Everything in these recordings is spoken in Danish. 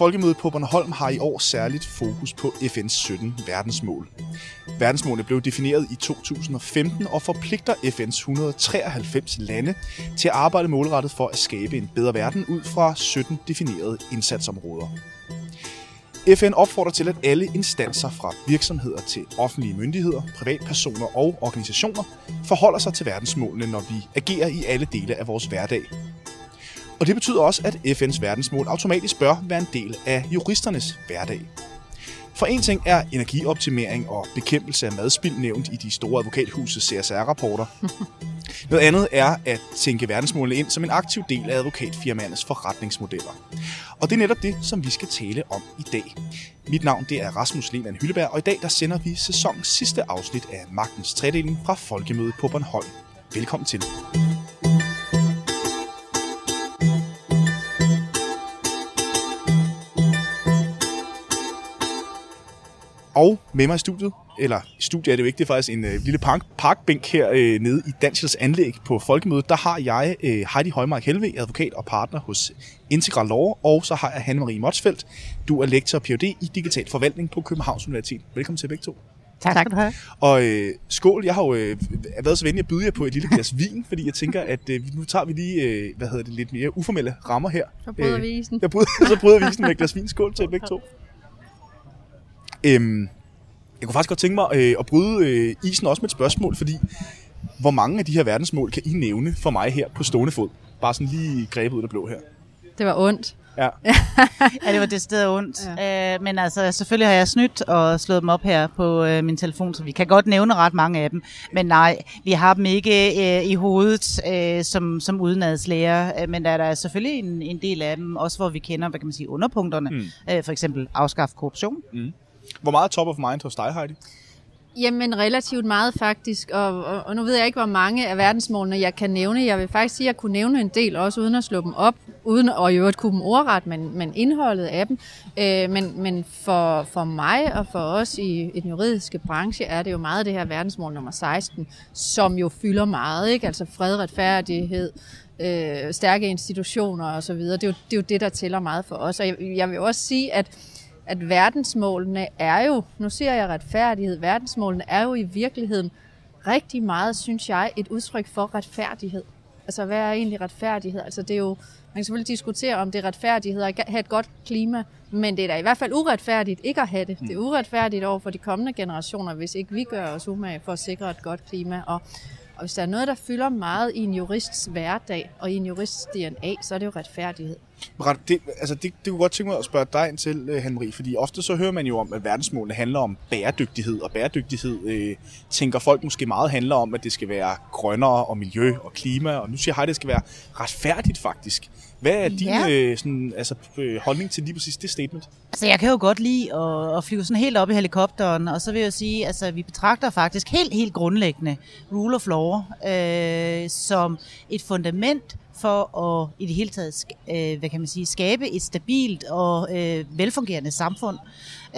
Folkemødet på Bornholm har i år særligt fokus på FN's 17 verdensmål. Verdensmålene blev defineret i 2015 og forpligter FN's 193 lande til at arbejde målrettet for at skabe en bedre verden ud fra 17 definerede indsatsområder. FN opfordrer til, at alle instanser fra virksomheder til offentlige myndigheder, privatpersoner og organisationer forholder sig til verdensmålene, når vi agerer i alle dele af vores hverdag. Og det betyder også, at FN's verdensmål automatisk bør være en del af juristernes hverdag. For en ting er energioptimering og bekæmpelse af madspild nævnt i de store advokathuses CSR-rapporter. Noget andet er at tænke verdensmålene ind som en aktiv del af advokatfirmaernes forretningsmodeller. Og det er netop det, som vi skal tale om i dag. Mit navn det er Rasmus Lehmann Hylleberg, og i dag der sender vi sæsonens sidste afsnit af Magtens Tredeling fra Folkemødet på Bornholm. Velkommen til. Og med mig i studiet, eller i studiet er det jo ikke, det er faktisk en øh, lille park, parkbænk her øh, nede i Danskels anlæg på Folkemødet. Der har jeg øh, Heidi Højmark Helve, advokat og partner hos Integral Law, og så har jeg Hanne-Marie Motsfeldt. Du er lektor og Ph.D. i digital forvaltning på Københavns Universitet. Velkommen til begge to. Tak, tak skal du have. Og øh, skål, jeg har jo øh, været så venlig at byde jer på et lille glas vin, fordi jeg tænker, at øh, nu tager vi lige, øh, hvad hedder det, lidt mere uformelle rammer her. Så bryder Øh, vi isen. Jeg bryder, så bryder vi isen med et glas vin. Skål til begge to. Øhm, jeg kunne faktisk godt tænke mig øh, at bryde øh, isen også med et spørgsmål, fordi hvor mange af de her verdensmål kan I nævne for mig her på stående fod? Bare sådan lige grebet ud af blå her. Det var ondt. Ja. Ja, det var det sted ondt. Ja. Øh, men altså, selvfølgelig har jeg snydt og slået dem op her på øh, min telefon, så vi kan godt nævne ret mange af dem. Men nej, vi har dem ikke øh, i hovedet øh, som, som udenadslærer, øh, men der er der selvfølgelig en, en del af dem, også hvor vi kender, hvad kan man sige, underpunkterne. Mm. Øh, for eksempel afskaffe korruption. Hvor meget top of mind hos dig, Heidi? Jamen relativt meget faktisk, og, og, og nu ved jeg ikke, hvor mange af verdensmålene jeg kan nævne. Jeg vil faktisk sige, at jeg kunne nævne en del også, uden at slå dem op, uden at i øvrigt kunne dem ordret, men, men indholdet af dem. Øh, men men for, for mig og for os i, i den juridiske branche er det jo meget det her verdensmål nummer 16, som jo fylder meget, ikke? Altså fred, retfærdighed, øh, stærke institutioner osv. Det, er jo, det er jo det, der tæller meget for os. Og jeg, jeg vil også sige, at at verdensmålene er jo, nu siger jeg retfærdighed, verdensmålene er jo i virkeligheden rigtig meget, synes jeg, et udtryk for retfærdighed. Altså, hvad er egentlig retfærdighed? Altså, det er jo, man kan selvfølgelig diskutere, om det er retfærdighed at have et godt klima, men det er da i hvert fald uretfærdigt ikke at have det. Det er uretfærdigt over for de kommende generationer, hvis ikke vi gør os umage for at sikre et godt klima. Og, og hvis der er noget, der fylder meget i en jurists hverdag og i en jurists DNA, så er det jo retfærdighed. Det, altså det, det kunne godt tænke mig at spørge dig ind til, øh, Henri, fordi ofte så hører man jo om, at verdensmålene handler om bæredygtighed, og bæredygtighed øh, tænker folk måske meget handler om, at det skal være grønnere og miljø og klima, og nu siger Heidi, at det skal være retfærdigt faktisk. Hvad er din Ja. øh, sådan, altså, øh, holdning til lige præcis det statement? Altså, jeg kan jo godt lide at, at flyve sådan helt op i helikopteren, og så vil jeg sige, altså, vi betragter faktisk helt, helt grundlæggende rule of law øh, som et fundament for at i det hele taget øh, hvad kan man sige, skabe et stabilt og øh, velfungerende samfund,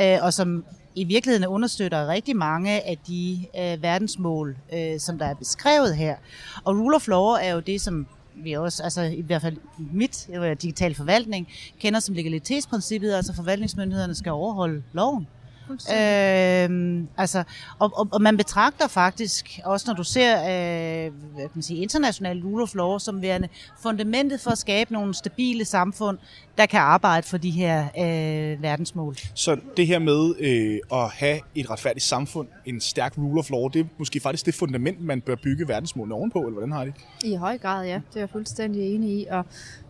øh, og som i virkeligheden understøtter rigtig mange af de øh, verdensmål, øh, som der er beskrevet her. Og rule of law er jo det, som vi også, altså i hvert fald mit øh, digital forvaltning, kender som legalitetsprincippet, altså forvaltningsmyndighederne skal overholde loven. Øhm, altså, og, og, og man betragter faktisk, også når du ser øh, hvad kan man sige, international rule of law, som værende fundamentet for at skabe nogle stabile samfund, der kan arbejde for de her øh, verdensmål. Så det her med øh, at have et retfærdigt samfund, en stærk rule of law, det er måske faktisk det fundament, man bør bygge verdensmålene ovenpå, eller hvordan har det? I høj grad, ja. Det er jeg fuldstændig enig i. Og,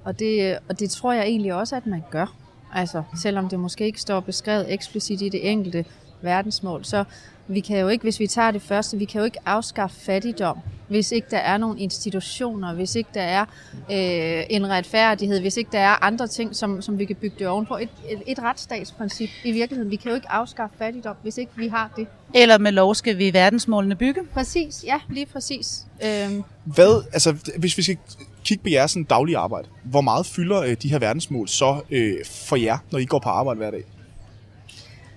og, det, og det tror jeg egentlig også, at man gør. Altså, selvom det måske ikke står beskrevet eksplicit i det enkelte verdensmål, så vi kan jo ikke, hvis vi tager det første, vi kan jo ikke afskaffe fattigdom, hvis ikke der er nogle institutioner, hvis ikke der er øh, en retfærdighed, hvis ikke der er andre ting, som, som vi kan bygge det ovenpå. Et, et, et retsstatsprincip i virkeligheden. Vi kan jo ikke afskaffe fattigdom, hvis ikke vi har det. Eller med lov skal vi verdensmålene bygge. Præcis, ja, lige præcis. Øhm, Hvad, altså, hvis vi skal kig på jeres sådan, daglige arbejde, hvor meget fylder øh, de her verdensmål så øh, for jer, når I går på arbejde hver dag?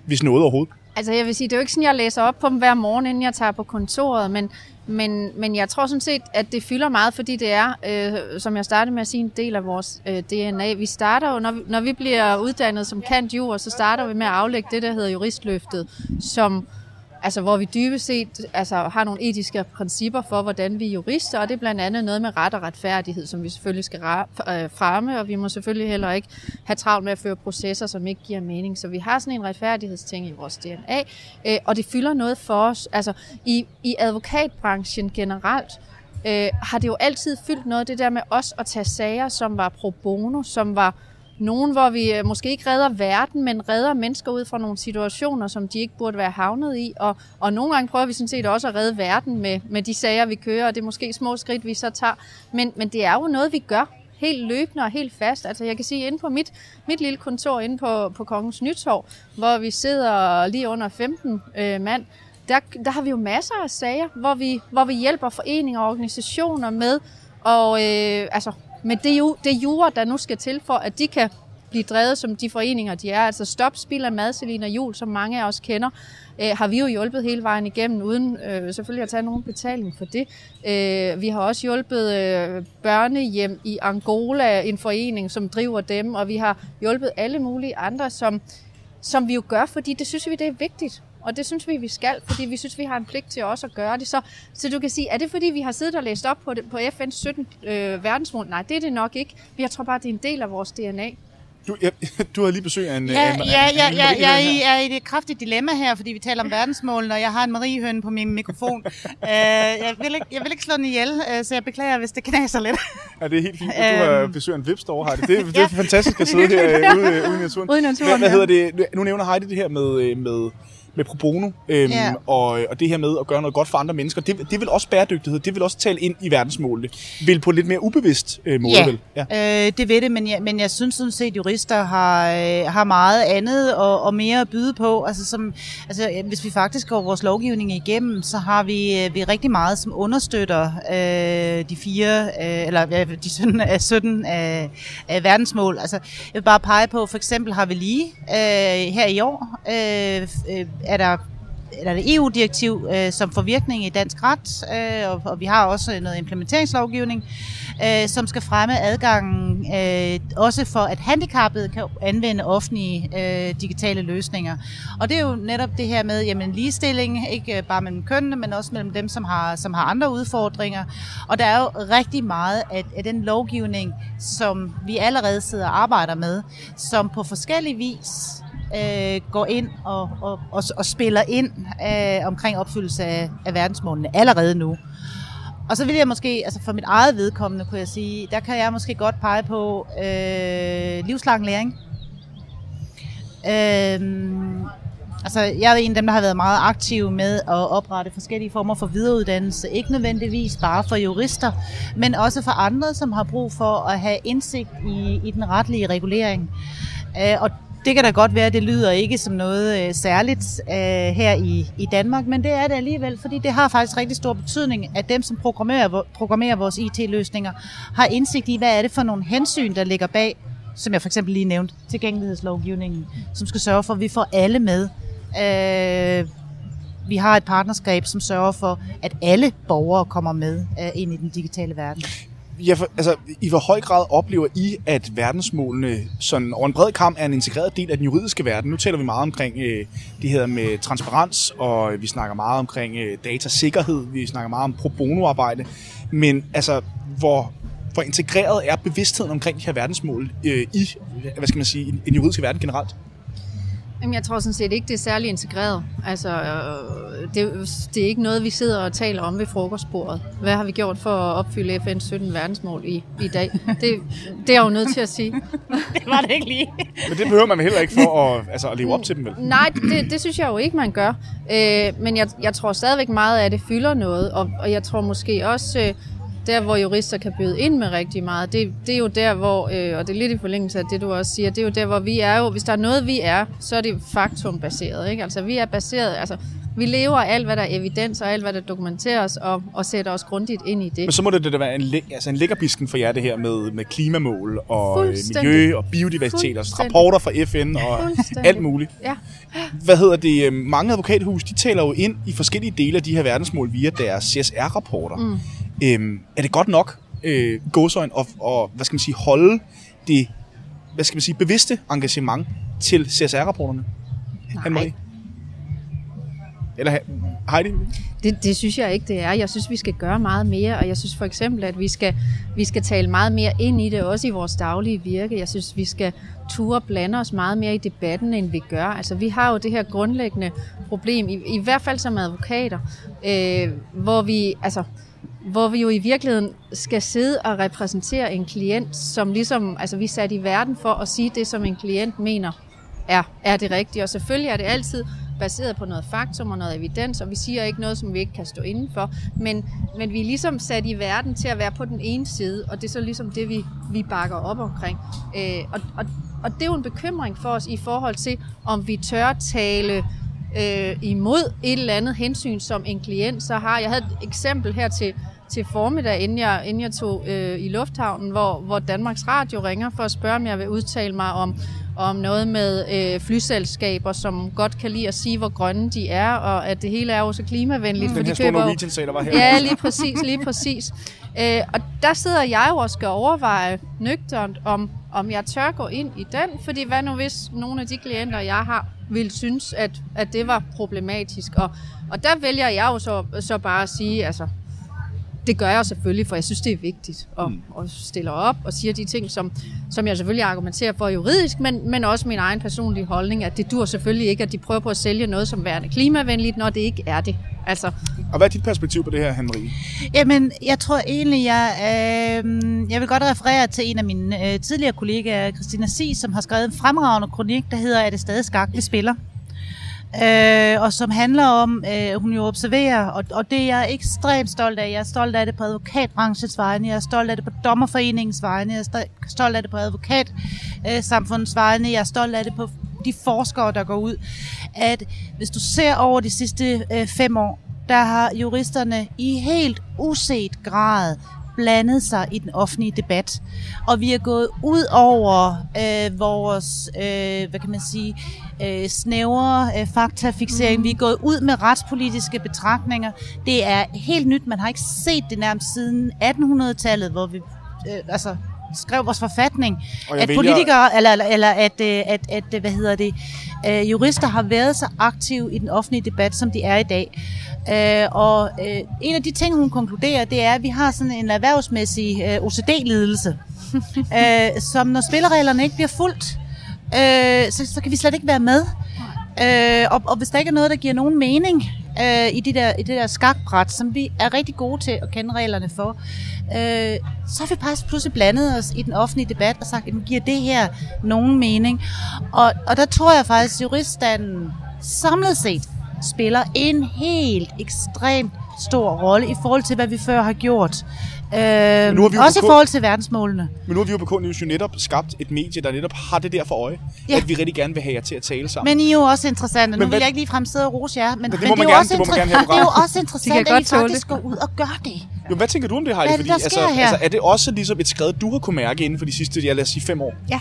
Hvis noget overhovedet. Altså jeg vil sige, det er jo ikke sådan, jeg læser op på dem hver morgen, inden jeg tager på kontoret, men, men, men jeg tror sådan set, at det fylder meget, fordi det er, øh, som jeg startede med at sige, en del af vores øh, DNA. Vi starter jo, når vi, når vi bliver uddannet som kant jur, så starter vi med at aflægge det, der hedder juristløftet, som altså hvor vi dybest set altså, har nogle etiske principper for, hvordan vi er jurister, og det er blandt andet noget med ret og retfærdighed, som vi selvfølgelig skal øh, fremme, og vi må selvfølgelig heller ikke have travlt med at føre processer, som ikke giver mening. Så vi har sådan en retfærdighedsting i vores DNA, øh, og det fylder noget for os. Altså i, i advokatbranchen generelt, øh, har det jo altid fyldt noget, det der med os at tage sager, som var pro bono, som var nogen, hvor vi øh, måske ikke redder verden, men redder mennesker ud fra nogle situationer, som de ikke burde være havnet i. Og, og nogle gange prøver vi sådan set også at redde verden med, med de sager, vi kører, og det er måske små skridt, vi så tager. Men, men det er jo noget, vi gør helt løbende og helt fast. Altså jeg kan sige, inde på mit, mit lille kontor inde på, på Kongens Nytorv, hvor vi sidder lige under 15 øh, mand, der, der har vi jo masser af sager, hvor vi, hvor vi hjælper foreninger og organisationer med og øh, altså med det, jo det jure, der nu skal til for, at de kan blive drevet som de foreninger, de er. Altså Stop Spil af Mad, Selina Jul, som mange af os kender, øh, har vi jo hjulpet hele vejen igennem, uden øh, selvfølgelig at tage nogen betaling for det. Øh, vi har også hjulpet øh, børnehjem i Angola, en forening, som driver dem, og vi har hjulpet alle mulige andre, som, som vi jo gør, fordi det synes vi, det er vigtigt. Og det synes vi, vi skal, fordi vi synes, vi har en pligt til også at gøre det. Så, så du kan sige, er det fordi, vi har siddet og læst op på, det, på FN's 17 øh, verdensmål? Nej, det er det nok ikke. Jeg tror bare, det er en del af vores DNA. Du, ja, du har lige besøg af en... Ja, en, ja, ja, ja, en, ja, jeg er i- er i et kraftigt dilemma her, fordi vi taler om verdensmålene, og jeg har en mariehøn på min mikrofon. uh, jeg, vil ikke, jeg vil ikke slå den ihjel, uh, så jeg beklager, hvis det knaser lidt. Ja, det er helt fint. Du har Øhm. besøg af en vipstore, Heidi. Det, det er Ja. fantastisk at sidde her øh, ude, øh, ude i naturen. Ude i naturen, Hvad, hvad ja. hedder det? Nu nævner Heidi det her med, øh, med, med pro bono, øhm, Ja. og, og det her med at gøre noget godt for andre mennesker. Det, det vil også bæredygtighed, det vil også tale ind i verdensmålene. Vil på en lidt mere ubevidst øh, måde, vel? Ja, øh, det ved det, men jeg, men jeg synes sådan set, at jurister har, øh, har meget andet og, og mere at byde på. Altså, som, altså, hvis vi faktisk går vores lovgivning igennem, så har vi, øh, vi rigtig meget, som understøtter øh, de fire, øh, eller øh, de 17, øh, 17 øh, øh, verdensmål. Altså, jeg vil bare pege på, for eksempel har vi lige øh, her i år, øh, øh, er der eller det EU-direktiv, øh, som får virkning i dansk ret, øh, og, og vi har også noget implementeringslovgivning, øh, som skal fremme adgangen øh, også for, at handicappede kan anvende offentlige øh, digitale løsninger. Og det er jo netop det her med jamen, ligestilling, ikke bare mellem kønnene, men også mellem dem, som har, som har andre udfordringer. Og der er jo rigtig meget af, af den lovgivning, som vi allerede sidder og arbejder med, som på forskellig vis øh, går ind og, og, og, og spiller ind øh, omkring opfyldelse af, af verdensmålene allerede nu. Og så vil jeg måske, altså for mit eget vedkommende, kunne jeg sige, der kan jeg måske godt pege på øh, livslang læring. Øh, altså jeg er en af dem, der har været meget aktiv med at oprette forskellige former for videreuddannelse. Ikke nødvendigvis bare for jurister, men også for andre, som har brug for at have indsigt i, i den retlige regulering. Øh, og det kan da godt være, at det lyder ikke som noget øh, særligt øh, her i, i Danmark, men det er det alligevel, fordi det har faktisk rigtig stor betydning, at dem, som programmerer, programmerer vores IT-løsninger, har indsigt i, hvad er det for nogle hensyn, der ligger bag, som jeg for eksempel lige nævnte, tilgængelighedslovgivningen, som skal sørge for, at vi får alle med. Øh, vi har et partnerskab, som sørger for, at alle borgere kommer med øh, ind i den digitale verden. Ja, for, altså, I hvor høj grad oplever I, at verdensmålene sådan over en bred kamp er en integreret del af den juridiske verden? Nu taler vi meget omkring øh, det her med transparens, og vi snakker meget omkring øh, datasikkerhed, vi snakker meget om pro bono-arbejde, men altså, hvor, hvor integreret er bevidstheden omkring de her verdensmål øh, i, hvad skal man sige, i den juridiske verden generelt? Jamen, jeg tror sådan set ikke, det er særlig integreret. Altså, øh, det, det er ikke noget, vi sidder og taler om ved frokostbordet. Hvad har vi gjort for at opfylde FN's 17 verdensmål i, i dag? Det, det er jeg jo nødt til at sige. det var det ikke lige. Men det behøver man heller ikke for at, altså, at leve op til dem, vel? Nej, det, det synes jeg jo ikke, man gør. Øh, men jeg, jeg tror stadigvæk meget af det fylder noget, og, og jeg tror måske også... Øh, der hvor jurister kan byde ind med rigtig meget, det, det er jo der, hvor, øh, og det er lidt i forlængelse af det, du også siger, det er jo der, hvor vi er jo, hvis der er noget, vi er, så er det faktumbaseret, ikke? Altså, vi er baseret, altså, vi lever af alt, hvad der er evidens, og alt, hvad der dokumenteres, og, og sætter os grundigt ind i det. Men så må det da være en, altså en lækkerbisken for jer, det her med, med klimamål og øh, miljø og biodiversitet og rapporter fra FN og alt muligt. Ja. Hvad hedder det? øh, Mange advokathus, de taler jo ind i forskellige dele af de her verdensmål via deres CSR-rapporter. Mm. Øhm, er det godt nok, øh, gåsøjne, og, og, hvad skal man sige, holde det, hvad skal man sige, bevidste engagement til CSR-rapporterne? Nej. Eller Heidi? Det, det synes jeg ikke, det er. Jeg synes, vi skal gøre meget mere, og jeg synes for eksempel, at vi skal, vi skal tale meget mere ind i det, også i vores daglige virke. Jeg synes, vi skal ture blande os meget mere i debatten, end vi gør. Altså, vi har jo det her grundlæggende problem, i, i hvert fald som advokater, øh, hvor vi, altså, hvor vi jo i virkeligheden skal sidde og repræsentere en klient, som ligesom, altså vi er sat i verden for at sige det, som en klient mener er, er det rigtige. Og selvfølgelig er det altid baseret på noget faktum og noget evidens, og vi siger ikke noget, som vi ikke kan stå inden for. Men, men vi er ligesom sat i verden til at være på den ene side, og det er så ligesom det, vi, vi bakker op omkring. Øh, og, og, og det er jo en bekymring for os i forhold til, om vi tør tale øh, imod et eller andet hensyn, som en klient så har. Jeg havde et eksempel her til, til formiddag, inden jeg, inden jeg tog øh, i lufthavnen, hvor, hvor Danmarks Radio ringer for at spørge, om jeg vil udtale mig om, om noget med øh, flyselskaber, som godt kan lide at sige, hvor grønne de er, og at det hele er jo så klimavenligt. Den de her store køber der var her. Ja, lige præcis, lige præcis. Øh, og der sidder jeg jo og skal overveje nøgternt, om, om jeg tør gå ind i den, fordi hvad nu hvis nogle af de klienter, jeg har, vil synes, at, at det var problematisk. Og, og der vælger jeg jo så, så bare at sige, altså, det gør jeg selvfølgelig, for jeg synes, det er vigtigt at, mm. at stille op og sige de ting, som, som jeg selvfølgelig argumenterer for juridisk, men, men også min egen personlige holdning, at det dur selvfølgelig ikke, at de prøver på at sælge noget som værende klimavenligt, når det ikke er det. Altså, Og hvad er dit perspektiv på det her, Henri? Jamen, jeg tror egentlig, jeg, øh, jeg vil godt referere til en af mine øh, tidligere kollegaer, Christina Si, som har skrevet en fremragende kronik, der hedder Er det stadig skak, vi spiller? Øh, og som handler om, øh, hun jo observerer, og, og det er jeg ekstremt stolt af. Jeg er stolt af det på advokatbranchens vegne, jeg er stolt af det på dommerforeningens vegne, jeg er stolt af det på advokatsamfundets øh, samfundets vegne, jeg er stolt af det på de forskere, der går ud. At hvis du ser over de sidste øh, fem år, der har juristerne i helt uset grad blandet sig i den offentlige debat. Og vi er gået ud over øh, vores, øh, hvad kan man sige, øh, snævre øh, faktafixering. Mm. Vi er gået ud med retspolitiske betragtninger. Det er helt nyt. Man har ikke set det nærmest siden 1800-tallet, hvor vi øh, altså, skrev vores forfatning, at vælger- politikere, eller, eller, eller at, øh, at, at, hvad hedder det, øh, jurister har været så aktive i den offentlige debat, som de er i dag. Øh, og øh, en af de ting, hun konkluderer, det er, at vi har sådan en erhvervsmæssig øh, OCD-lidelse, øh, som når spillereglerne ikke bliver fuldt, øh, så, så kan vi slet ikke være med. Øh, og, og hvis der ikke er noget, der giver nogen mening øh, i, de der, i det der skakbræt, som vi er rigtig gode til at kende reglerne for, øh, så har vi faktisk pludselig blandet os i den offentlige debat og sagt, at giver det her nogen mening? Og, og der tror jeg faktisk, at juriststanden samlet set spiller en helt ekstremt stor rolle i forhold til, hvad vi før har gjort. Øh, nu har vi jo også i forhold til verdensmålene. Men nu har vi jo på K-News jo netop skabt et medie, der netop har det der for øje, Ja. at vi rigtig gerne vil have jer til at tale sammen. Men I er jo også interessante. Nu Men vil hvad- jeg ikke lige fremsidde og rose jer, men, men, det men det, er gerne- også det inter- i det er jo også interessant, at I faktisk går ud og gør det. Jo, hvad tænker du om det, Heidi? Hvad er det, der Fordi, sker altså, her? altså, er det også ligesom et skred, du har kunne mærke inden for de sidste, ja, lad os sige, fem år? Ja,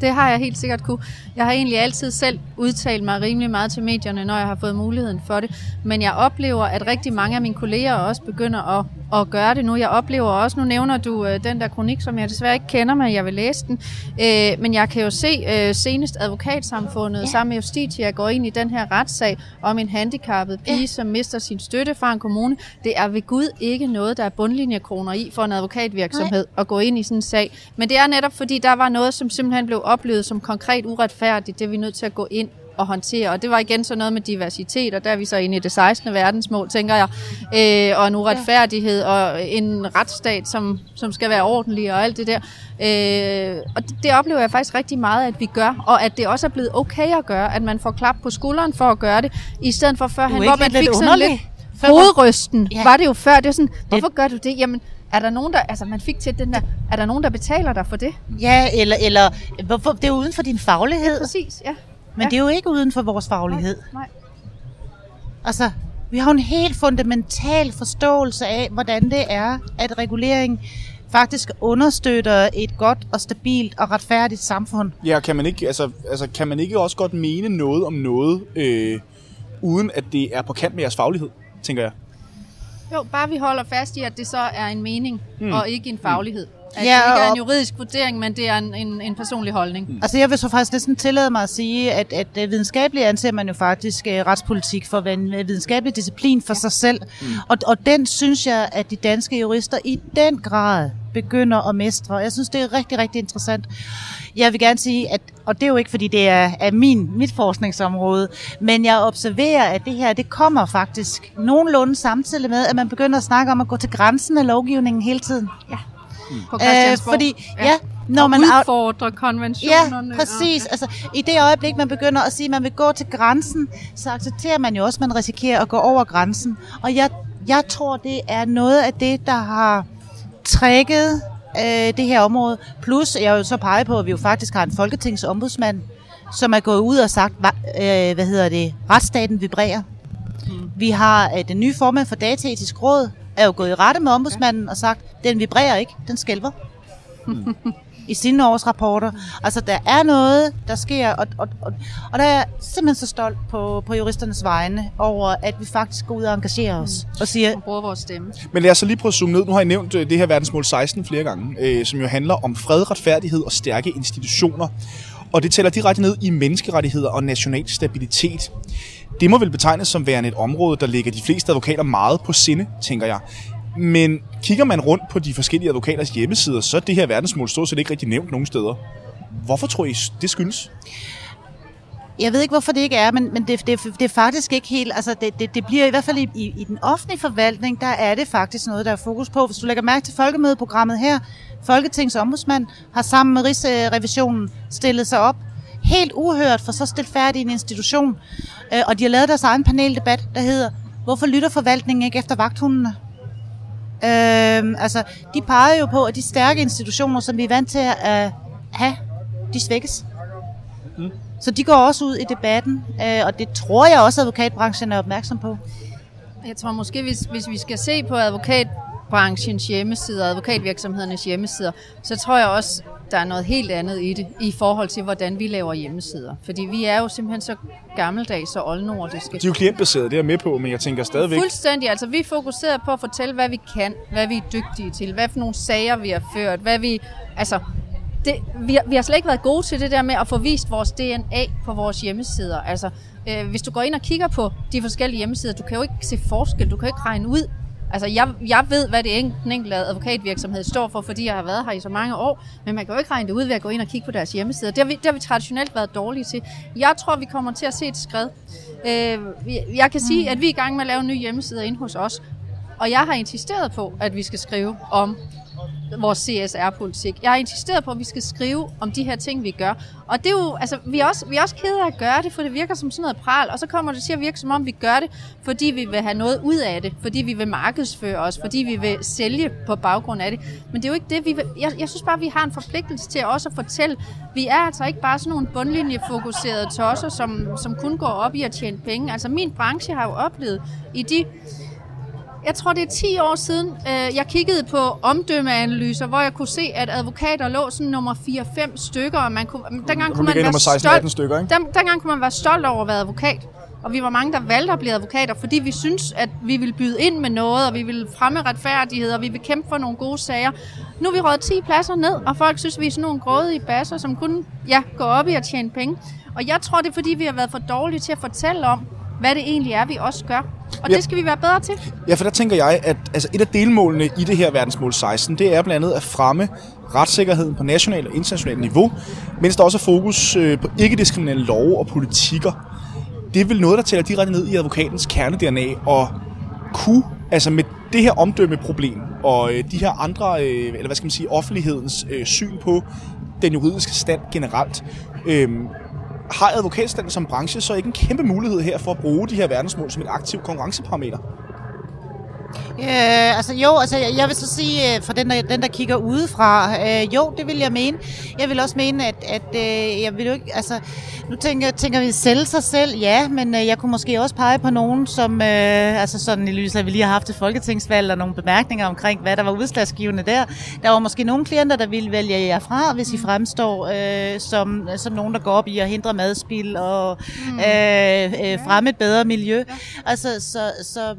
det har jeg helt sikkert kunne. Jeg har egentlig altid selv udtalt mig rimelig meget til medierne, når jeg har fået muligheden for det. Men jeg oplever, at rigtig mange af mine kolleger også begynder at, at gøre det nu. Jeg oplever også, nu nævner du øh, den der kronik, som jeg desværre ikke kender, men jeg vil læse den. Øh, men jeg kan jo se øh, senest advokatsamfundet ja. sammen med Justitia går ind i den her retssag om en handicappet pige, ja. som mister sin støtte fra en kommune. Det er ved Gud ikke noget, der er bundlinjekroner i for en advokatvirksomhed at gå ind i sådan en sag. Men det er netop fordi, der var noget, som simpelthen blev oplevet som konkret uretfærdigt. Det er vi nødt til at gå ind at håndtere. Og det var igen sådan noget med diversitet, og der er vi så inde i det 16. verdensmål, tænker jeg, øh, og en uretfærdighed, og en retsstat, som, som skal være ordentlig, og alt det der. Øh, og det, det oplever jeg faktisk rigtig meget, at vi gør, og at det også er blevet okay at gøre, at man får klap på skulderen for at gøre det, i stedet for førhen, hvor man fik sådan lidt hovedrysten, ja. var det jo før. Det var sådan, hvorfor gør du det? Jamen, er der nogen, der, altså man fik til den der, er der nogen, der betaler dig for det? Ja, eller, eller hvorfor, det er uden for din faglighed. Præcis, ja. Men ja. det er jo ikke uden for vores faglighed. Nej, nej. Altså, vi har en helt fundamental forståelse af, hvordan det er, at regulering faktisk understøtter et godt og stabilt og retfærdigt samfund. Ja, kan man ikke, altså, altså, kan man ikke også godt mene noget om noget, øh, uden at det er på kant med jeres faglighed, tænker jeg? Jo, bare vi holder fast i, at det så er en mening, mm. og ikke en faglighed. At Ja, det ikke er en juridisk vurdering, men det er en, en, en personlig holdning. Mm. Altså jeg vil så faktisk næsten tillade mig at sige, at, at øh, videnskabeligt anser man jo faktisk uh, retspolitik for at være en øh, videnskabelig disciplin for sig selv. Mm. Og, og den synes jeg, at de danske jurister i den grad begynder at mestre. Jeg synes, det er rigtig, rigtig interessant. Jeg vil gerne sige, at, og det er jo ikke, fordi det er, er min, mit forskningsområde, men jeg observerer, at det her, det kommer faktisk nogenlunde samtidig med, at man begynder at snakke om at gå til grænsen af lovgivningen hele tiden. På Christiansborg. Øh, fordi, ja, når og man udfordrer konventionerne. Ja, præcis. Altså, I det øjeblik, man begynder at sige, at man vil gå til grænsen, så accepterer man jo også, at man risikerer at gå over grænsen. Og jeg, jeg tror, det er noget af det, der har trækket øh, det her område. Plus, jeg vil så pege på, at vi jo faktisk har en folketingsombudsmand, som er gået ud og sagt, hva, øh, hvad hedder det, retsstaten vibrerer. Vi har øh, den nye formand for Dataetisk Råd, er jo gået i rette med ombudsmanden og sagt, den vibrerer ikke, den skælver mm i sine årsrapporter. Altså, der er noget, der sker, og, og, og, og der er jeg simpelthen så stolt på, på juristernes vegne over, at vi faktisk går ud og engagerer os og siger, Og bruger vores stemme. Men lad os så lige prøve at zoome ned. Nu har I nævnt øh, det her verdensmål 16 flere gange, øh, som jo handler om fred, retfærdighed og stærke institutioner. Og det tæller direkte ned i menneskerettigheder og national stabilitet. Det må vel betegnes som værende et område, der ligger de fleste advokater meget på sinde, tænker jeg. Men kigger man rundt på de forskellige advokaters hjemmesider, så er det her verdensmål stort set ikke rigtig nævnt nogen steder. Hvorfor tror I, det skyldes? Jeg ved ikke, hvorfor det ikke er, men, men det, det, det er faktisk ikke helt... Altså, det, det, det bliver i hvert fald i, i, i den offentlige forvaltning, der er det faktisk noget, der er fokus på. Hvis du lægger mærke til folkemødeprogrammet her, Folketingets ombudsmand har sammen med Rigsrevisionen stillet sig op helt uhørt for så stilfærdig en institution. Øh, og de har lavet deres egen paneldebat, der hedder, hvorfor lytter forvaltningen ikke efter vagthundene? Øhm, altså, de peger jo på, at de stærke institutioner, som vi er vant til at øh, have, de svækkes. Så de går også ud i debatten, øh, og det tror jeg også, at advokatbranchen er opmærksom på. Jeg tror måske, hvis, hvis vi skal se på advokatbranchens hjemmesider, advokatvirksomhedernes hjemmesider, så tror jeg også, der er noget helt andet i det, i forhold til, hvordan vi laver hjemmesider. Fordi vi er jo simpelthen så gammeldags og oldnordiske. De er jo klientbaserede, det er jeg med på, men jeg tænker stadigvæk... Fuldstændig. Altså, vi fokuserer på at fortælle, hvad vi kan, hvad vi er dygtige til, hvad for nogle sager vi har ført, hvad vi... Altså, det, vi, har, vi har slet ikke været gode til det der med at få vist vores DNA på vores hjemmesider. Altså, øh, hvis du går ind og kigger på de forskellige hjemmesider, du kan jo ikke se forskel, du kan ikke regne ud. Altså, jeg, jeg ved, hvad det en- den enkelte advokatvirksomhed står for, fordi jeg har været her i så mange år, men man kan jo ikke regne det ud ved at gå ind og kigge på deres hjemmesider. Det har vi, det har vi traditionelt været dårlige til. Jeg tror, vi kommer til at se et skred. Øh, jeg kan sige, at vi er i gang med at lave nye hjemmesider inde hos os, og jeg har insisteret på, at vi skal skrive om vores CSR-politik. Jeg har insisteret på, at vi skal skrive om de her ting, vi gør. Og det er jo, altså, vi er også, vi er også kede af at gøre det, for det virker som sådan noget pral, og så kommer det til at virke som om, vi gør det, fordi vi vil have noget ud af det, fordi vi vil markedsføre os, fordi vi vil sælge på baggrund af det. Men det er jo ikke det, vi vil. Jeg, jeg synes bare, vi har en forpligtelse til også at fortælle, vi er altså ikke bare sådan nogle bundlinjefokuserede tosser, som, som kun går op i at tjene penge. Altså min branche har jo oplevet i de jeg tror, det er 10 år siden, øh, jeg kiggede på omdømmeanalyser, hvor jeg kunne se, at advokater lå sådan nummer 4-5 stykker, og man kunne, dengang kunne man være nummer 16-18 stolt, stykker, ikke? den, dengang kunne man være stolt over at være advokat. Og vi var mange, der valgte at blive advokater, fordi vi synes, at vi ville byde ind med noget, og vi ville fremme retfærdighed, og vi vil kæmpe for nogle gode sager. Nu er vi røget 10 pladser ned, og folk synes, vi er sådan nogle grådige basser, som kun ja, går op i at tjene penge. Og jeg tror, det er, fordi vi har været for dårlige til at fortælle om, hvad det egentlig er, vi også gør. Og Ja. det skal vi være bedre til. Ja, for der tænker jeg, at altså, et af delmålene i det her verdensmål 16, det er blandt andet at fremme retssikkerheden på nationalt og internationalt niveau, mens der også er fokus øh, på ikke-diskriminerende love og politikker. Det er vel noget, der tæller direkte ned i advokatens kerne-DNA, og kunne, altså med det her omdømmeproblem, og øh, de her andre, øh, eller hvad skal man sige, offentlighedens syn på den juridiske stand generelt, øh, har advokatstanden som branche så ikke en kæmpe mulighed her for at bruge de her verdensmål som et aktivt konkurrenceparameter? Øh, altså jo, altså jeg, jeg vil så sige, øh, for den der, den der kigger udefra, øh, jo, det vil jeg mene. Jeg vil også mene, at, at øh, jeg vil jo ikke, altså, nu tænker, tænker vi sælge sig selv, ja, men øh, jeg kunne måske også pege på nogen, som, øh, altså sådan i lyset af, at vi lige har haft et folketingsvalg og nogle bemærkninger omkring, hvad der var udslagsgivende der. Der var måske nogle klienter, der ville vælge jer fra, hvis I fremstår øh, som, som nogen, der går op i at hindre madspil og øh, øh, fremme et bedre miljø. Altså, så, så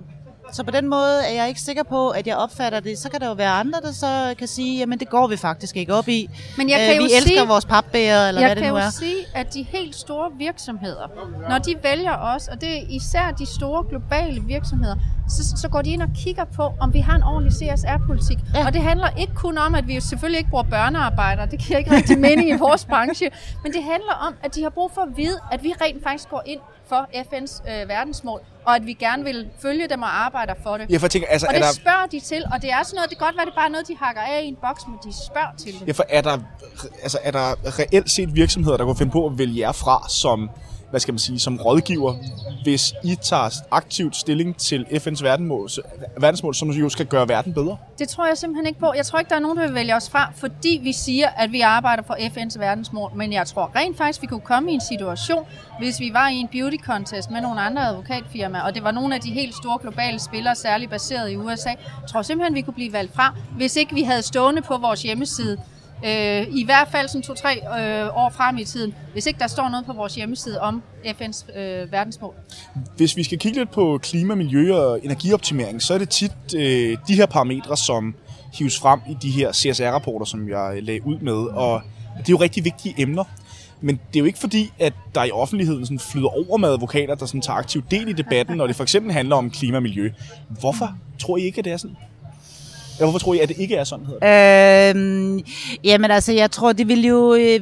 så på den måde er jeg ikke sikker på, at jeg opfatter det. Så kan der jo være andre, der så kan sige, jamen det går vi faktisk ikke op i. Men jeg kan Øh, jo vi elsker sige- vores papbæger, eller jeg hvad det kan nu jo er. sige, at de helt store virksomheder, når de vælger os, og det er især de store globale virksomheder, så, så går de ind og kigger på, om vi har en ordentlig CSR-politik. Ja. Og det handler ikke kun om, at vi jo selvfølgelig ikke bruger børnearbejdere. Det giver ikke rigtig mening i vores branche. Men det handler om, at de har brug for at vide, at vi rent faktisk går ind for FN's øh, verdensmål, og at vi gerne vil følge dem og arbejder for det. Ja, for jeg tænker, altså, Og er det der, spørger de til, og det er sådan noget, det kan godt være, det er bare noget, de hakker af i en boks, men de spørger til det. ja, for er der, altså, er der reelt set virksomheder, der kunne finde på at vælge jer fra som, hvad skal man sige, som rådgiver, hvis I tager aktivt stilling til FN's verdensmål, verdensmål som jo skal gøre verden bedre? Det tror jeg simpelthen ikke på. Jeg tror ikke, der er nogen, der vil vælge os fra, fordi vi siger, at vi arbejder for FN's verdensmål. Men jeg tror rent faktisk, vi kunne komme i en situation, hvis vi var i en beauty contest med nogle andre advokatfirmaer, og det var nogle af de helt store globale spillere, særligt baseret i USA. Jeg tror simpelthen, vi kunne blive valgt fra, hvis ikke vi havde stående på vores hjemmeside, øh, i hvert fald sådan to-tre øh, år frem i tiden, hvis ikke der står noget på vores hjemmeside om FN's øh, verdensmål. Hvis vi skal kigge lidt på klima, miljø og energioptimering, så er det tit øh, de her parametre, som hives frem i de her CSR-rapporter, som jeg øh, lagde ud med. Og det er jo rigtig vigtige emner. Men det er jo ikke fordi, at der i offentligheden sådan flyder over med advokater, der sådan tager aktiv del i debatten, når det for eksempel handler om klima og miljø. Hvorfor tror I ikke, at det er sådan? Ja, hvorfor tror I, at det ikke er sådan? Hedder det? Øhm, jamen altså, jeg tror, det vil jo... Øh,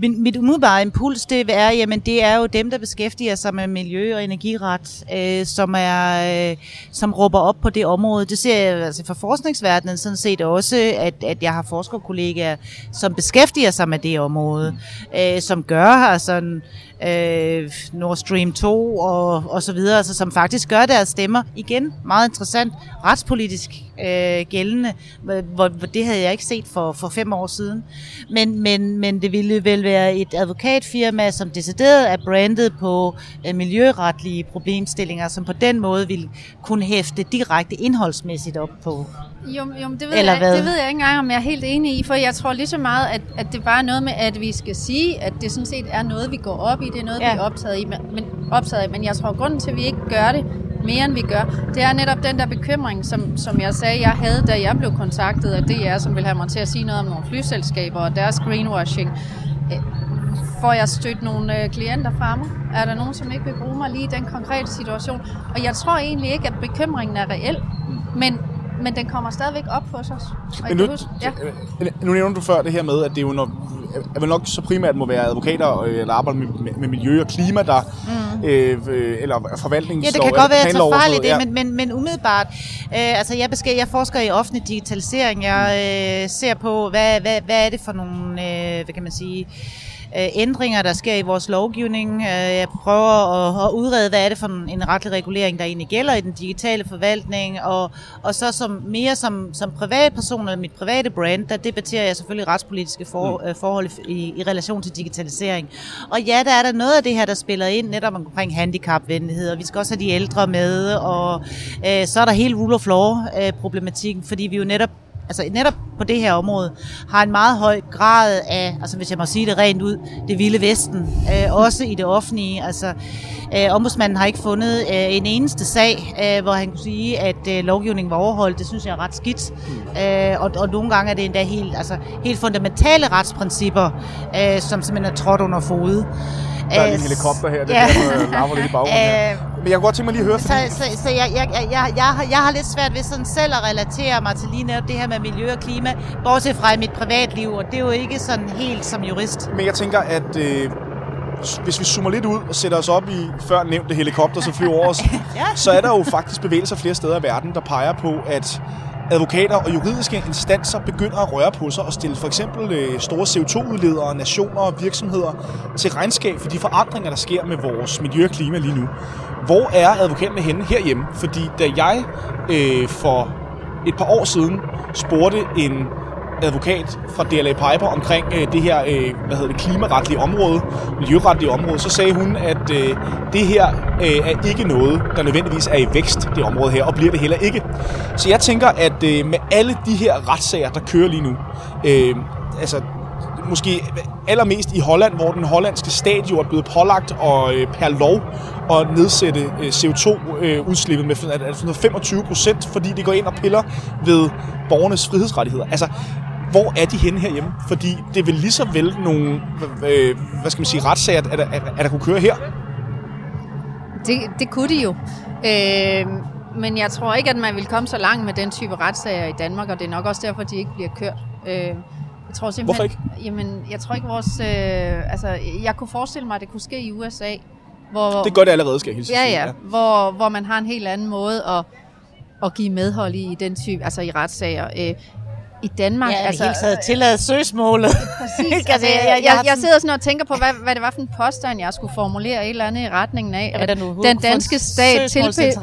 min, mit umiddelbare impuls, det er, jamen, det er jo dem, der beskæftiger sig med miljø- og energiret, øh, som, er, øh, som råber op på det område. Det ser jeg altså fra forskningsverdenen sådan set også, at, at jeg har forskerkollegaer, som beskæftiger sig med det område, øh, som gør altså, øh, Nord Stream 2 og, og så videre, altså, som faktisk gør deres stemmer, igen, meget interessant, retspolitisk øh, gældende, hvor, hvor det havde jeg ikke set for, for fem år siden. Men, men, men det ville vel være et advokatfirma, som decideret er brandet på øh, miljøretlige problemstillinger, som på den måde ville kunne hæfte direkte indholdsmæssigt op på. Jo, jo det, ved Eller jeg, hvad? det ved jeg ikke engang, om jeg er helt enig i, for jeg tror lige så meget, at, at det bare er noget med, at vi skal sige, at det sådan set er noget, vi går op i, det er noget, Ja. vi er optaget, i, men, optaget af. Men jeg tror, at grunden til, at vi ikke gør det mere, end vi gør, det er netop den der bekymring, som, som jeg sagde, jeg havde, da jeg blev kontaktet af DR, som vil have mig til at sige noget om nogle flyselskaber og deres greenwashing. Øh, Får jeg stødt nogle øh, klienter fra mig? Er der nogen, som ikke vil bruge mig lige i den konkrete situation? Og jeg tror egentlig ikke, at bekymringen er reel, men, men den kommer stadigvæk op hos os. Men nu, huske- ja. ja. nu nævner du før det her med, at det jo nok, at vel nok så primært må være advokater, øh, eller arbejder med, med, med miljø og klima, der, mm. øh, øh, eller forvaltnings Ja, det kan godt være, at jeg tager fejl i det, men, men, men umiddelbart, øh, altså jeg, beskæ- jeg forsker i offentlig digitalisering, jeg øh, ser på, hvad, hvad, hvad er det for nogle, øh, hvad kan man sige, øh, ændringer, der sker i vores lovgivning. Øh, jeg prøver at, at udrede, hvad er det for en, retlig regulering, der egentlig gælder i den digitale forvaltning, og, og så som, mere som, som privatperson eller mit private brand, der debatterer jeg selvfølgelig retspolitiske for, mm. forhold i, i relation til digitalisering. Og ja, der er der noget af det her, der spiller ind netop omkring handicapvenlighed, og vi skal også have de ældre med, og øh, så er der hele rule of law-problematikken, fordi vi jo netop altså netop på det her område, har en meget høj grad af, altså hvis jeg må sige det rent ud, det vilde vesten, øh, også i det offentlige. Altså, øh, ombudsmanden har ikke fundet øh, en eneste sag, øh, hvor han kunne sige, at øh, lovgivningen var overholdt. Det synes jeg er ret skidt. Øh, og, og nogle gange er det endda helt, altså, helt fundamentale retsprincipper, øh, som simpelthen er trådt under fod. Der er lige en helikopter her, det Ja. er der, larmer lidt i baggrunden her. Øh, Men jeg kunne godt tænke mig lige at høre, Så, fordi... så, så jeg, jeg, jeg, jeg, jeg, har, jeg har lidt svært ved sådan selv at relatere mig til lige netop det her med miljø og klima, bortset fra i mit privatliv, og det er jo ikke sådan helt som jurist. Men jeg tænker, at øh, hvis vi zoomer lidt ud og sætter os op i før nævnte helikopter, som flyver over os, Ja. så er der jo faktisk bevægelser flere steder i verden, der peger på, at advokater og juridiske instanser begynder at røre på sig og stille for eksempel øh, store CO2-udledere, nationer og virksomheder til regnskab for de forandringer, der sker med vores miljø og klima lige nu. Hvor er advokaterne henne herhjemme? Fordi da jeg øh, for et par år siden spurgte en advokat fra DLA Piper omkring øh, det her øh, hvad hedder det, klimaretlige område, miljøretlige område, så sagde hun, at øh, det her øh, er ikke noget, der nødvendigvis er i vækst, det område her, og bliver det heller ikke. Så jeg tænker, at øh, med alle de her retssager, der kører lige nu, øh, altså måske allermest i Holland, hvor den hollandske stat jo er blevet pålagt og øh, per lov at nedsætte øh, CO2-udslippet øh, med 25 procent, fordi det går ind og piller ved borgernes frihedsrettigheder. Altså, hvor er de henne herhjemme? Fordi det vil lige så vel nogle, øh, hvad skal man sige, retssager, at, at, at der kunne køre her. Det, det kunne de jo. Øh, men jeg tror ikke, at man vil komme så langt med den type retssager i Danmark, og det er nok også derfor, de ikke bliver kørt. Øh, jeg tror simpelthen, Hvorfor ikke? Jamen, jeg tror ikke vores... Øh, altså, jeg kunne forestille mig, at det kunne ske i USA, hvor... Det gør det allerede, skal jeg hilse Ja, sige, ja, hvor, hvor man har en helt anden måde at, at give medhold i, i den type, altså i retssager. Øh, I Danmark, Ja, altså... hele taget tilladet søgsmålet. Præcis. Altså, jeg, jeg- jeg, sidder sådan og tænker på, hvad, hvad det var for en påstand, jeg skulle formulere et eller andet i retningen af, at den nu- den danske stat tilpligtes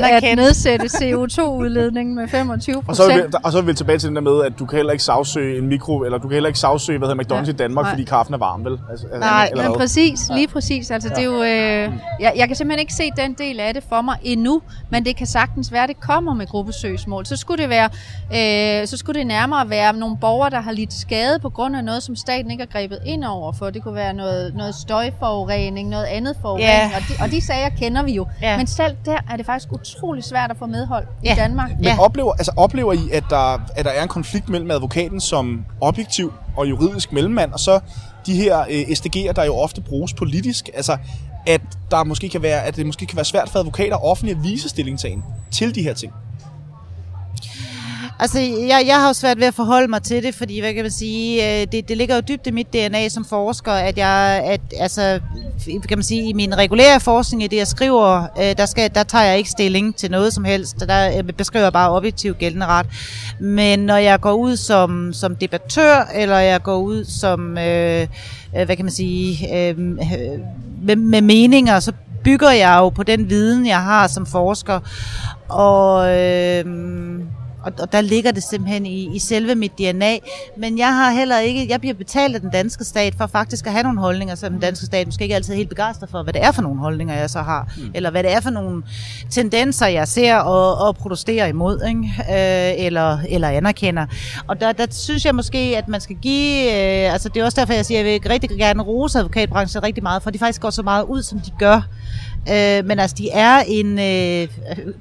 at nedsætte CO2-udledningen med 25 Og så, er vi, procent. og så er vi tilbage til den der med, at du kan heller ikke sagsøge en mikro, eller du kan heller ikke sagsøge, hvad hedder McDonald's Ja. i Danmark, Nej. fordi kaffen er varm, vel? Altså, Nej, eller Men hvad? præcis, lige præcis. Altså, det er jo, øh, jeg, jeg kan simpelthen ikke se den del af det for mig endnu, men det kan sagtens være, at det kommer med gruppesøgsmål. Så skulle det være, øh, så skulle det nærmere være nogle borgere, der har lidt skade på grund af noget, som staten ikke har grebet ind over for. Det kunne være noget, noget støjforurening, noget andet forurening, Ja. og, de, og de sager kender vi jo. Ja. Men selv der er det faktisk utrolig svært at få medhold Ja. i Danmark. Men Ja. oplever, altså, oplever I, at der, at der er en konflikt mellem advokaten som objektiv og juridisk mellemmand, og så de her øh, SDG'er, der jo ofte bruges politisk, altså at, der måske kan være, at det måske kan være svært for advokater offentligt at vise stillingtagen til de her ting? Altså, jeg, jeg har jo svært ved at forholde mig til det, fordi, hvad kan man sige, øh, det, det ligger jo dybt i mit DNA som forsker, at jeg, at, altså, kan man sige, i min regulære forskning, i det jeg skriver, øh, der, skal, der tager jeg ikke stilling til noget som helst, der beskriver bare objektivt gældende ret. Men når jeg går ud som, som debattør, eller jeg går ud som, øh, øh, hvad kan man sige, øh, med, med meninger, så bygger jeg jo på den viden, jeg har som forsker. Og, øh, og, og der ligger det simpelthen i, i selve mit DNA. Men jeg har heller ikke, jeg bliver betalt af den danske stat for faktisk at have nogle holdninger, som den danske stat måske ikke altid er helt begejstret for, hvad det er for nogle holdninger, jeg så har. Mm. Eller hvad det er for nogle tendenser, jeg ser og, og protesterer imod, ikke? Øh, eller, eller anerkender. Og der, der synes jeg måske, at man skal give, øh, altså det er også derfor, jeg siger, at jeg vil rigtig gerne rose advokatbranchen rigtig meget, for de faktisk går så meget ud, som de gør. Øh, men altså, de er en øh,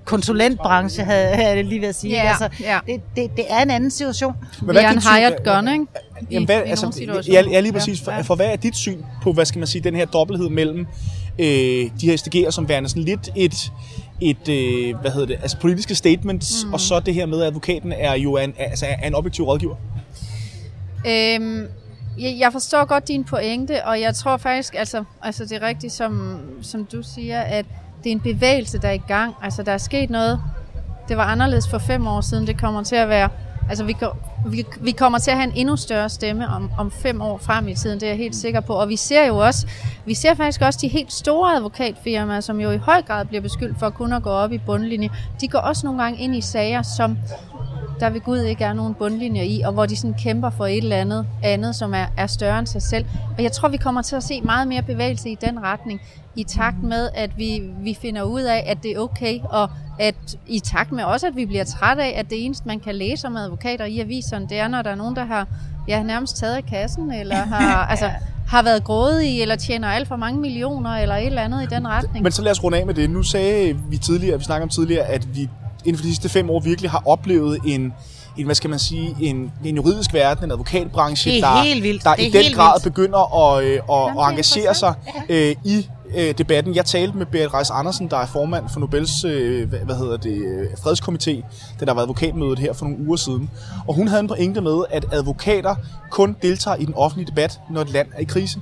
konsulentbranche, havde jeg lige ved at sige. Ja, altså, ja. Det, det, det er en anden situation. Men hvad er en hired gun, ikke? Jamen, hvad, i altså, ja, ja, lige præcis. For, for hvad er dit syn på, hvad skal man sige, den her dobbelthed mellem øh, de her SDG'er, som værende sådan lidt et, et øh, hvad hedder det, altså politiske statements, mm. og så det her med, at advokaten er jo en, altså, er en objektiv rådgiver? Øhm, jeg, jeg forstår godt din pointe, og jeg tror faktisk, altså, altså det er rigtigt, som, som du siger, at det er en bevægelse, der er i gang. Altså, der er sket noget. Det var anderledes for fem år siden. Det kommer til at være... Altså, vi, vi, vi kommer til at have en endnu større stemme om, om fem år frem i tiden, det er jeg helt sikker på. Og vi ser jo også, vi ser faktisk også de helt store advokatfirmaer, som jo i høj grad bliver beskyldt for kun at gå op i bundlinje. De går også nogle gange ind i sager, som der ved Gud ikke er nogen bundlinjer i, og hvor de sådan kæmper for et eller andet andet, som er, er større end sig selv. Og jeg tror, vi kommer til at se meget mere bevægelse i den retning, i takt med, at vi, vi finder ud af, at det er okay, og at i takt med også, at vi bliver træt af, at det eneste, man kan læse om advokater i aviserne, det er, når der er nogen, der har ja, nærmest taget af kassen, eller har, altså, har været grådige, eller tjener alt for mange millioner, eller et eller andet i den retning. Men så lad os runde af med det. Nu sagde vi tidligere, vi snakkede om tidligere, at vi inden for de sidste fem år virkelig har oplevet en, en hvad skal man sige, en, en juridisk verden, en advokatbranche, er der, vildt. der Det er i den helt grad vildt. begynder at, øh, at, Jamen, at er engagere sig øh, i øh, debatten. Jeg talte med Berit Reis Andersen, der er formand for Nobels øh, hvad, hvad hedder det, øh, fredskomité, da der var advokatmødet her for nogle uger siden. Og hun havde en pointe med, at advokater kun deltager i den offentlige debat, når et land er i krise.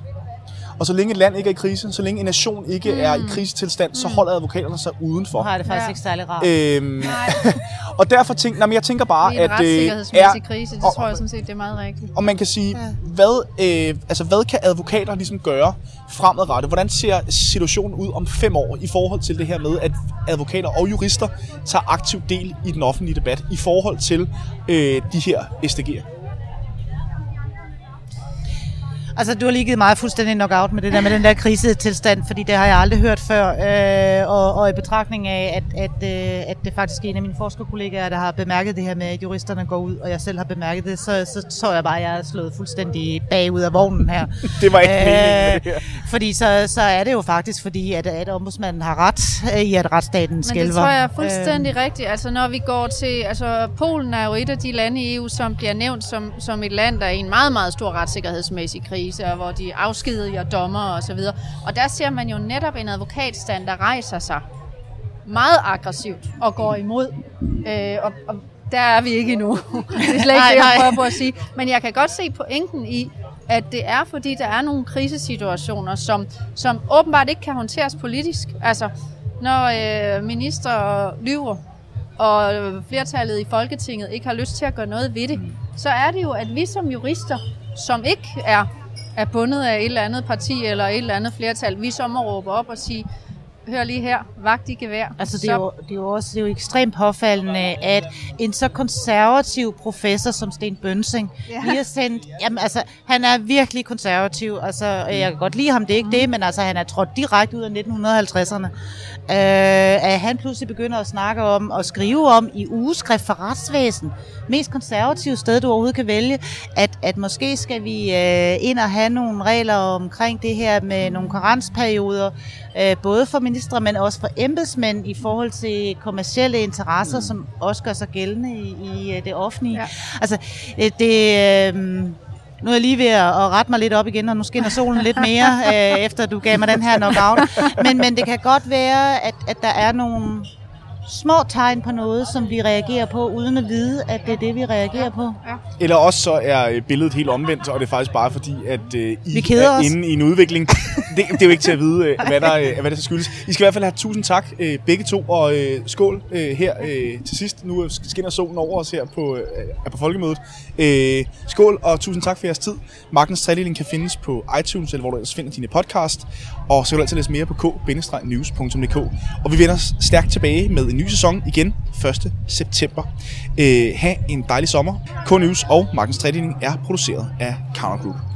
Og så længe et land ikke er i krise, så længe en nation ikke mm. er i krisetilstand, mm. så holder advokaterne sig udenfor. Har det faktisk ja. ikke særlig rart. Øhm, og derfor tænker, nej, men jeg tænker bare, I en at... retssikkerhedsmæssig øh, krise, det og, tror jeg sådan set, det er meget rigtigt. Og man kan sige, ja. hvad, øh, altså, hvad kan advokater ligesom gøre fremadrettet? Hvordan ser situationen ud om fem år i forhold til det her med, at advokater og jurister tager aktiv del i den offentlige debat i forhold til øh, de her SDG'er? Altså, du har lige givet mig fuldstændig knockout med det der med den der krisetilstand, fordi det har jeg aldrig hørt før. Øh, og, og i betragtning af, at, at, øh, at det faktisk er en af mine forskerkollegaer, der har bemærket det her med, at juristerne går ud, og jeg selv har bemærket det, så, så tror jeg bare, at jeg er slået fuldstændig bagud af vognen her. det var ikke øh, meningen med det her. Fordi så, så er det jo faktisk fordi, at, at ombudsmanden har ret øh, i, at retsstaten skælver. Men det tror jeg er fuldstændig øh, rigtigt. Altså, når vi går til... Altså, Polen er jo et af de lande i EU, som bliver nævnt som, som et land, der er i en meget, meget stor retssikkerhedsmæssig krise krise, og hvor de afskediger dommer og så videre. Og der ser man jo netop en advokatstand, der rejser sig meget aggressivt og går imod. Øh, og, og der er vi ikke endnu. det er slet ikke det, jeg prøver på at sige. Men jeg kan godt se pointen i, at det er, fordi der er nogle krisesituationer, som, som åbenbart ikke kan håndteres politisk. Altså, når øh, minister lyver, og flertallet i Folketinget ikke har lyst til at gøre noget ved det, så er det jo, at vi som jurister, som ikke er er bundet af et eller andet parti eller et eller andet flertal, vi så må råbe op og sige, hør lige her, vagt i gevær. Altså det er, jo, det er jo også det er jo ekstremt påfaldende, at en så konservativ professor som Sten Bønsing, ja. vi har sendt, jamen altså, han er virkelig konservativ, altså jeg kan godt lide ham, det er ikke mm. det, men altså han er trådt direkte ud af 1950'erne. Øh, at han pludselig begynder at snakke om og skrive om i ugeskrift for retsvæsen, mest konservative sted, du overhovedet kan vælge, at, at måske skal vi øh, ind og have nogle regler omkring det her med nogle karensperioder, øh, både for ministre, men også for embedsmænd i forhold til kommersielle interesser, mm. som også gør sig gældende i, i øh, det offentlige. Ja. Altså, det... det øh, nu er jeg lige ved at rette mig lidt op igen, og nu skinner solen lidt mere, øh, efter du gav mig den her knockout. Men, men det kan godt være, at, at der er nogle små tegn på noget, som vi reagerer på, uden at vide, at det er det, vi reagerer på. Ja. Eller også så er øh, billedet helt omvendt, og det er faktisk bare fordi, at uh, I vi er os. inde i en udvikling. det, det er jo ikke til at vide, uh, hvad, der, uh, hvad det så skyldes. I skal i hvert fald have tusind tak, uh, begge to, og skål her til sidst. Nu skinner solen over os her på, på folkemødet. Uh, skål, og tusind tak for jeres tid. Magtens Tredeling kan findes på iTunes, eller hvor du ellers finder dine podcast. Og så kan du altid læse mere på k-news.dk. Og vi vender stærkt tilbage med en ny sæson igen 1. september. Øh, ha' en dejlig sommer. K-News og Markens Trædeling er produceret af Counter Group.